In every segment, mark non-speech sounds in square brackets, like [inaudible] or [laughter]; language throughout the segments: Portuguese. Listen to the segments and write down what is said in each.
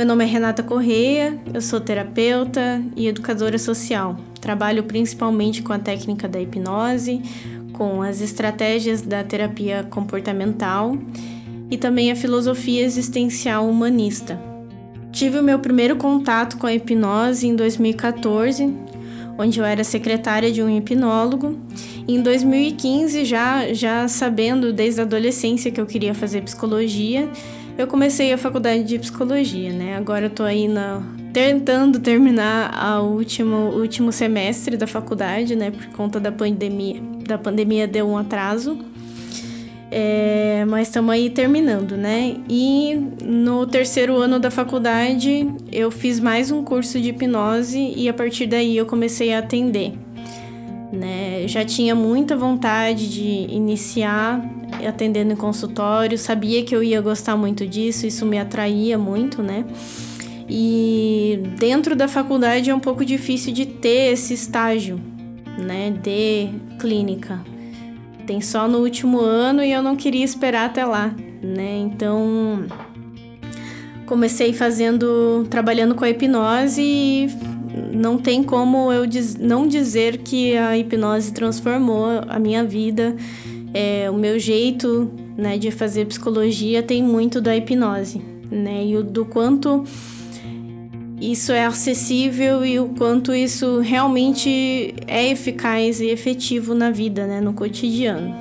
Meu nome é Renata Correia, eu sou terapeuta e educadora social. Trabalho principalmente com a técnica da hipnose, com as estratégias da terapia comportamental e também a filosofia existencial humanista. Tive o meu primeiro contato com a hipnose em 2014, onde eu era secretária de um hipnólogo. Em 2015, já, já sabendo desde a adolescência que eu queria fazer psicologia, eu comecei a faculdade de psicologia, né? Agora eu tô aí na, tentando terminar a último, último semestre da faculdade, né? Por conta da pandemia. Da pandemia deu um atraso. É, mas estamos aí terminando, né? E no terceiro ano da faculdade eu fiz mais um curso de hipnose e a partir daí eu comecei a atender. Né? Já tinha muita vontade de iniciar atendendo em consultório, sabia que eu ia gostar muito disso, isso me atraía muito, né? E dentro da faculdade é um pouco difícil de ter esse estágio, né, de clínica. Tem só no último ano e eu não queria esperar até lá, né? Então comecei fazendo, trabalhando com a hipnose e não tem como eu diz, não dizer que a hipnose transformou a minha vida. É, o meu jeito né, de fazer psicologia tem muito da hipnose, né? E do quanto isso é acessível e o quanto isso realmente é eficaz e efetivo na vida, né, no cotidiano.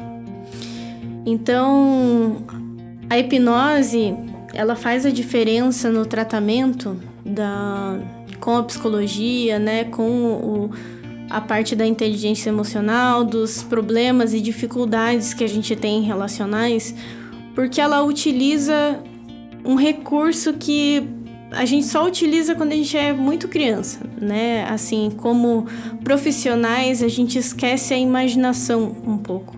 Então, a hipnose, ela faz a diferença no tratamento da com a psicologia, né, com o, a parte da inteligência emocional, dos problemas e dificuldades que a gente tem relacionais, porque ela utiliza um recurso que a gente só utiliza quando a gente é muito criança, né? Assim, como profissionais, a gente esquece a imaginação um pouco.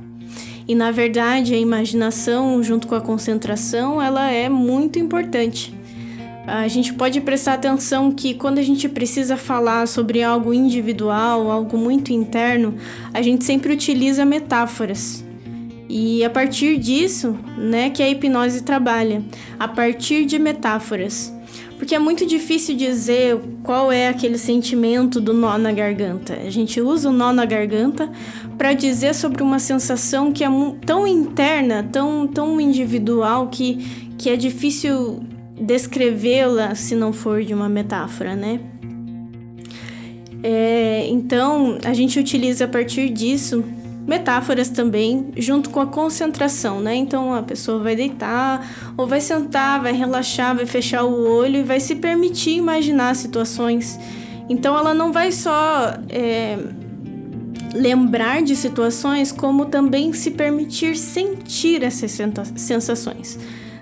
E na verdade, a imaginação junto com a concentração, ela é muito importante. A gente pode prestar atenção que quando a gente precisa falar sobre algo individual, algo muito interno, a gente sempre utiliza metáforas. E a partir disso, né, que a hipnose trabalha, a partir de metáforas. Porque é muito difícil dizer qual é aquele sentimento do nó na garganta. A gente usa o nó na garganta para dizer sobre uma sensação que é tão interna, tão, tão individual, que, que é difícil descrevê-la se não for de uma metáfora, né? É, então, a gente utiliza a partir disso metáforas também, junto com a concentração, né? Então a pessoa vai deitar, ou vai sentar, vai relaxar, vai fechar o olho e vai se permitir imaginar situações. Então ela não vai só é, lembrar de situações, como também se permitir sentir essas sensações.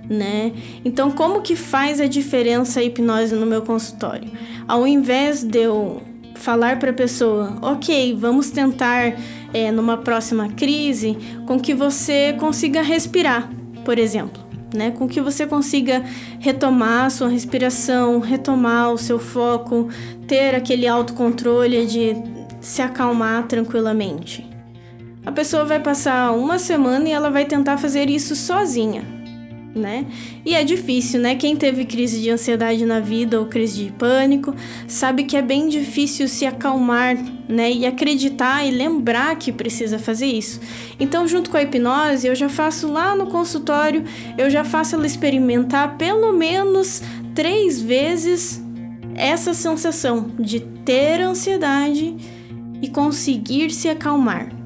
Né? Então, como que faz a diferença a hipnose no meu consultório? Ao invés de eu falar para a pessoa, ok, vamos tentar é, numa próxima crise com que você consiga respirar, por exemplo. Né, com que você consiga retomar a sua respiração, retomar o seu foco, ter aquele autocontrole de se acalmar tranquilamente. A pessoa vai passar uma semana e ela vai tentar fazer isso sozinha, né? E é difícil, né? Quem teve crise de ansiedade na vida ou crise de pânico sabe que é bem difícil se acalmar, né? E acreditar e lembrar que precisa fazer isso. Então, junto com a hipnose, eu já faço lá no consultório, eu já faço ela experimentar pelo menos três vezes essa sensação de ter ansiedade e conseguir se acalmar.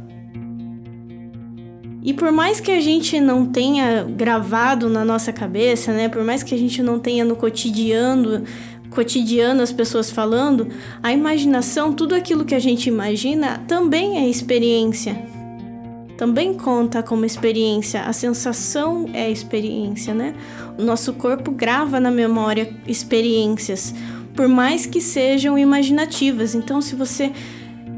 E por mais que a gente não tenha gravado na nossa cabeça, né? Por mais que a gente não tenha no cotidiano, cotidiano as pessoas falando, a imaginação, tudo aquilo que a gente imagina também é experiência. Também conta como experiência, a sensação é experiência, né? O nosso corpo grava na memória experiências, por mais que sejam imaginativas. Então, se você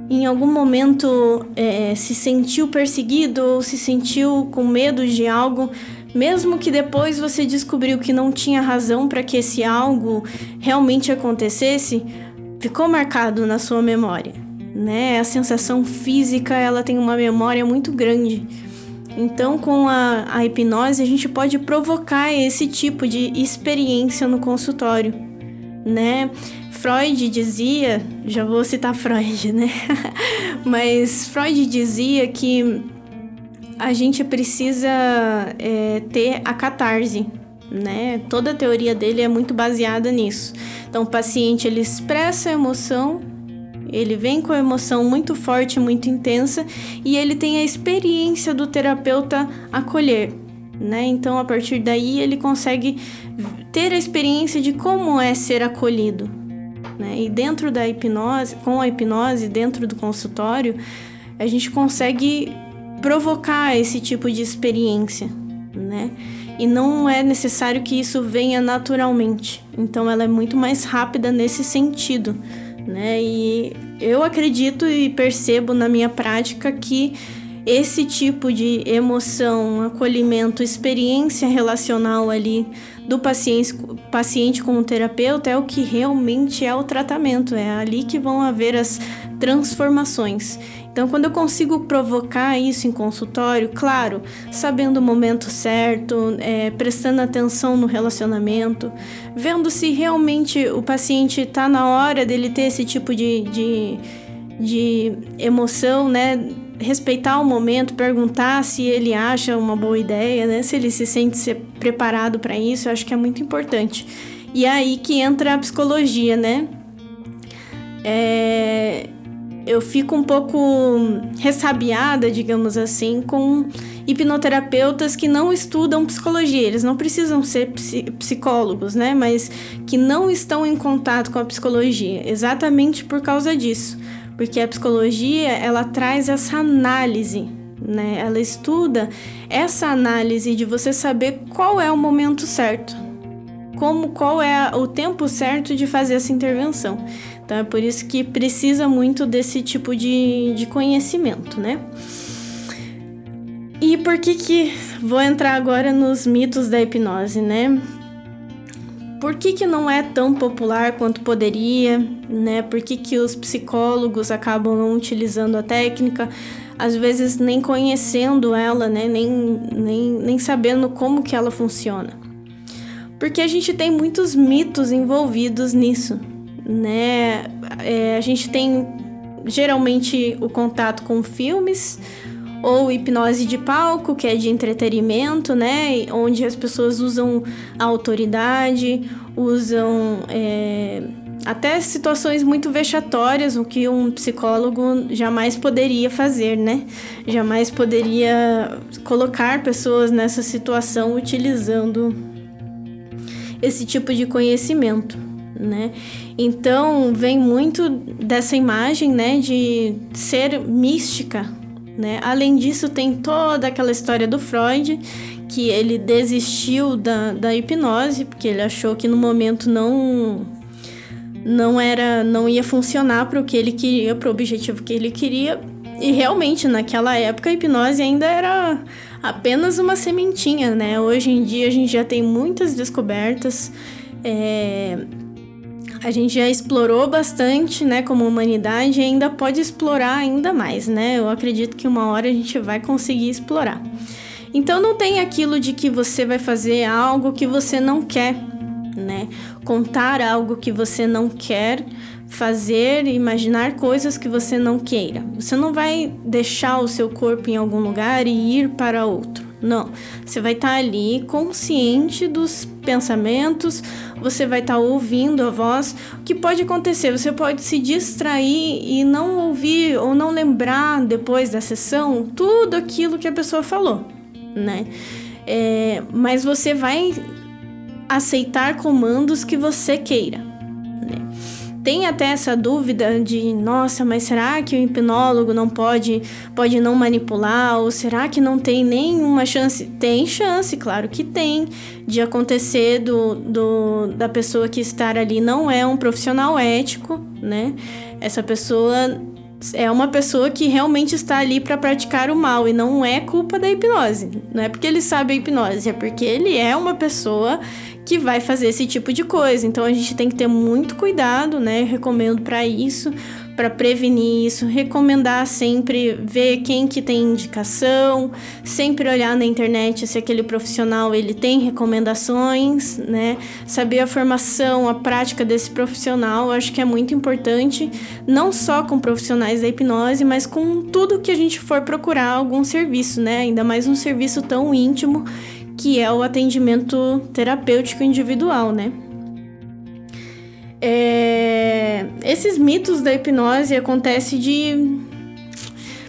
em algum momento é, se sentiu perseguido ou se sentiu com medo de algo, mesmo que depois você descobriu que não tinha razão para que esse algo realmente acontecesse, ficou marcado na sua memória, né? A sensação física, ela tem uma memória muito grande. Então, com a, a hipnose, a gente pode provocar esse tipo de experiência no consultório né? Freud dizia, já vou citar Freud, né? [laughs] Mas Freud dizia que a gente precisa é, ter a catarse, né? Toda a teoria dele é muito baseada nisso. Então, o paciente ele expressa a emoção, ele vem com a emoção muito forte, muito intensa, e ele tem a experiência do terapeuta acolher, né? Então, a partir daí, ele consegue ter a experiência de como é ser acolhido, né? E dentro da hipnose, com a hipnose, dentro do consultório, a gente consegue provocar esse tipo de experiência, né? E não é necessário que isso venha naturalmente. Então ela é muito mais rápida nesse sentido, né? E eu acredito e percebo na minha prática que esse tipo de emoção, acolhimento, experiência relacional ali do paciente, paciente com o terapeuta é o que realmente é o tratamento, é ali que vão haver as transformações. Então, quando eu consigo provocar isso em consultório, claro, sabendo o momento certo, é, prestando atenção no relacionamento, vendo se realmente o paciente está na hora dele ter esse tipo de, de, de emoção, né? Respeitar o momento, perguntar se ele acha uma boa ideia, né? Se ele se sente ser preparado para isso, eu acho que é muito importante. E é aí que entra a psicologia, né? É, eu fico um pouco ressabiada, digamos assim, com hipnoterapeutas que não estudam psicologia. Eles não precisam ser psicólogos, né? Mas que não estão em contato com a psicologia, exatamente por causa disso. Porque a psicologia, ela traz essa análise, né? Ela estuda essa análise de você saber qual é o momento certo. Como qual é o tempo certo de fazer essa intervenção. Então é por isso que precisa muito desse tipo de, de conhecimento, né? E por que que vou entrar agora nos mitos da hipnose, né? Por que, que não é tão popular quanto poderia, né? Por que, que os psicólogos acabam não utilizando a técnica, às vezes nem conhecendo ela, né? Nem, nem, nem sabendo como que ela funciona. Porque a gente tem muitos mitos envolvidos nisso, né? É, a gente tem geralmente o contato com filmes ou hipnose de palco, que é de entretenimento, né? Onde as pessoas usam a autoridade, usam é, até situações muito vexatórias, o que um psicólogo jamais poderia fazer, né? Jamais poderia colocar pessoas nessa situação utilizando esse tipo de conhecimento, né? Então, vem muito dessa imagem, né, de ser mística, né? Além disso, tem toda aquela história do Freud, que ele desistiu da, da hipnose, porque ele achou que no momento não não era não ia funcionar para o que ele queria, para o objetivo que ele queria. E realmente, naquela época, a hipnose ainda era apenas uma sementinha, né? Hoje em dia a gente já tem muitas descobertas. É, a gente já explorou bastante, né, como humanidade, e ainda pode explorar ainda mais, né? Eu acredito que uma hora a gente vai conseguir explorar. Então não tem aquilo de que você vai fazer algo que você não quer, né? Contar algo que você não quer fazer, imaginar coisas que você não queira. Você não vai deixar o seu corpo em algum lugar e ir para outro. Não. Você vai estar ali consciente dos pensamentos, você vai estar tá ouvindo a voz. O que pode acontecer? Você pode se distrair e não ouvir ou não lembrar depois da sessão tudo aquilo que a pessoa falou, né? É, mas você vai aceitar comandos que você queira tem até essa dúvida de, nossa, mas será que o hipnólogo não pode, pode não manipular? Ou será que não tem nenhuma chance? Tem chance, claro que tem, de acontecer do, do, da pessoa que estar ali não é um profissional ético, né? Essa pessoa é uma pessoa que realmente está ali para praticar o mal e não é culpa da hipnose. Não é porque ele sabe a hipnose, é porque ele é uma pessoa que vai fazer esse tipo de coisa. Então a gente tem que ter muito cuidado, né? Eu recomendo para isso, para prevenir isso, recomendar sempre ver quem que tem indicação, sempre olhar na internet se aquele profissional ele tem recomendações, né? Saber a formação, a prática desse profissional, acho que é muito importante, não só com profissionais da hipnose, mas com tudo que a gente for procurar algum serviço, né? Ainda mais um serviço tão íntimo que é o atendimento terapêutico individual, né? É, esses mitos da hipnose acontecem de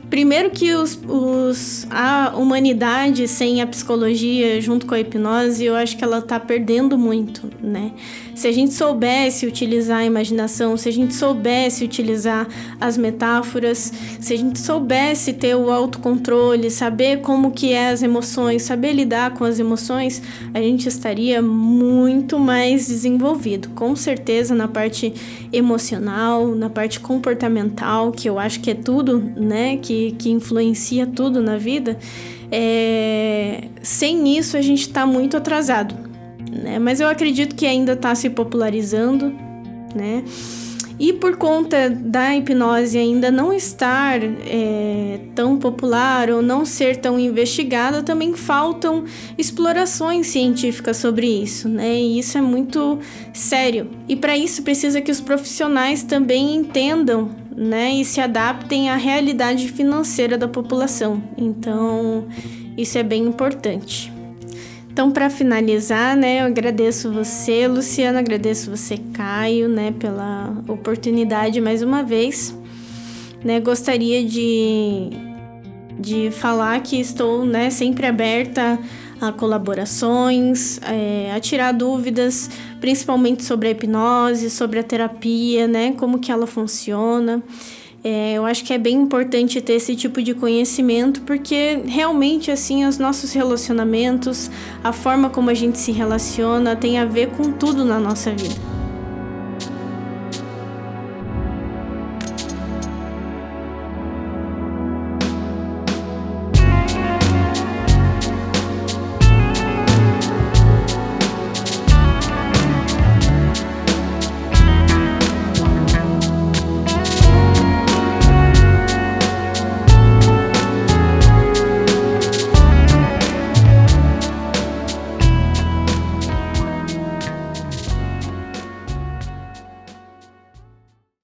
Primeiro que os, os, a humanidade sem a psicologia junto com a hipnose, eu acho que ela tá perdendo muito, né? Se a gente soubesse utilizar a imaginação, se a gente soubesse utilizar as metáforas, se a gente soubesse ter o autocontrole, saber como que é as emoções, saber lidar com as emoções, a gente estaria muito mais desenvolvido. Com certeza na parte emocional, na parte comportamental, que eu acho que é tudo, né? Que que, influencia tudo na vida, é, sem isso a gente está muito atrasado. Né? Mas eu acredito que ainda está se popularizando, né? E por conta da hipnose ainda não estar é, tão popular ou não ser tão investigada, também faltam explorações científicas sobre isso, né? E isso é muito sério. E para isso precisa que os profissionais também entendam né, e se adaptem à realidade financeira da população. Então, isso é bem importante. Então, para finalizar, né, eu agradeço você, Luciana, agradeço você, Caio, né, pela oportunidade mais uma vez. Né, gostaria de, de falar que estou, né, sempre aberta a colaborações, é, a tirar dúvidas, principalmente sobre a hipnose, sobre a terapia, né, como que ela funciona. É, eu acho que é bem importante ter esse tipo de conhecimento, porque realmente, assim, os nossos relacionamentos, a forma como a gente se relaciona, tem a ver com tudo na nossa vida.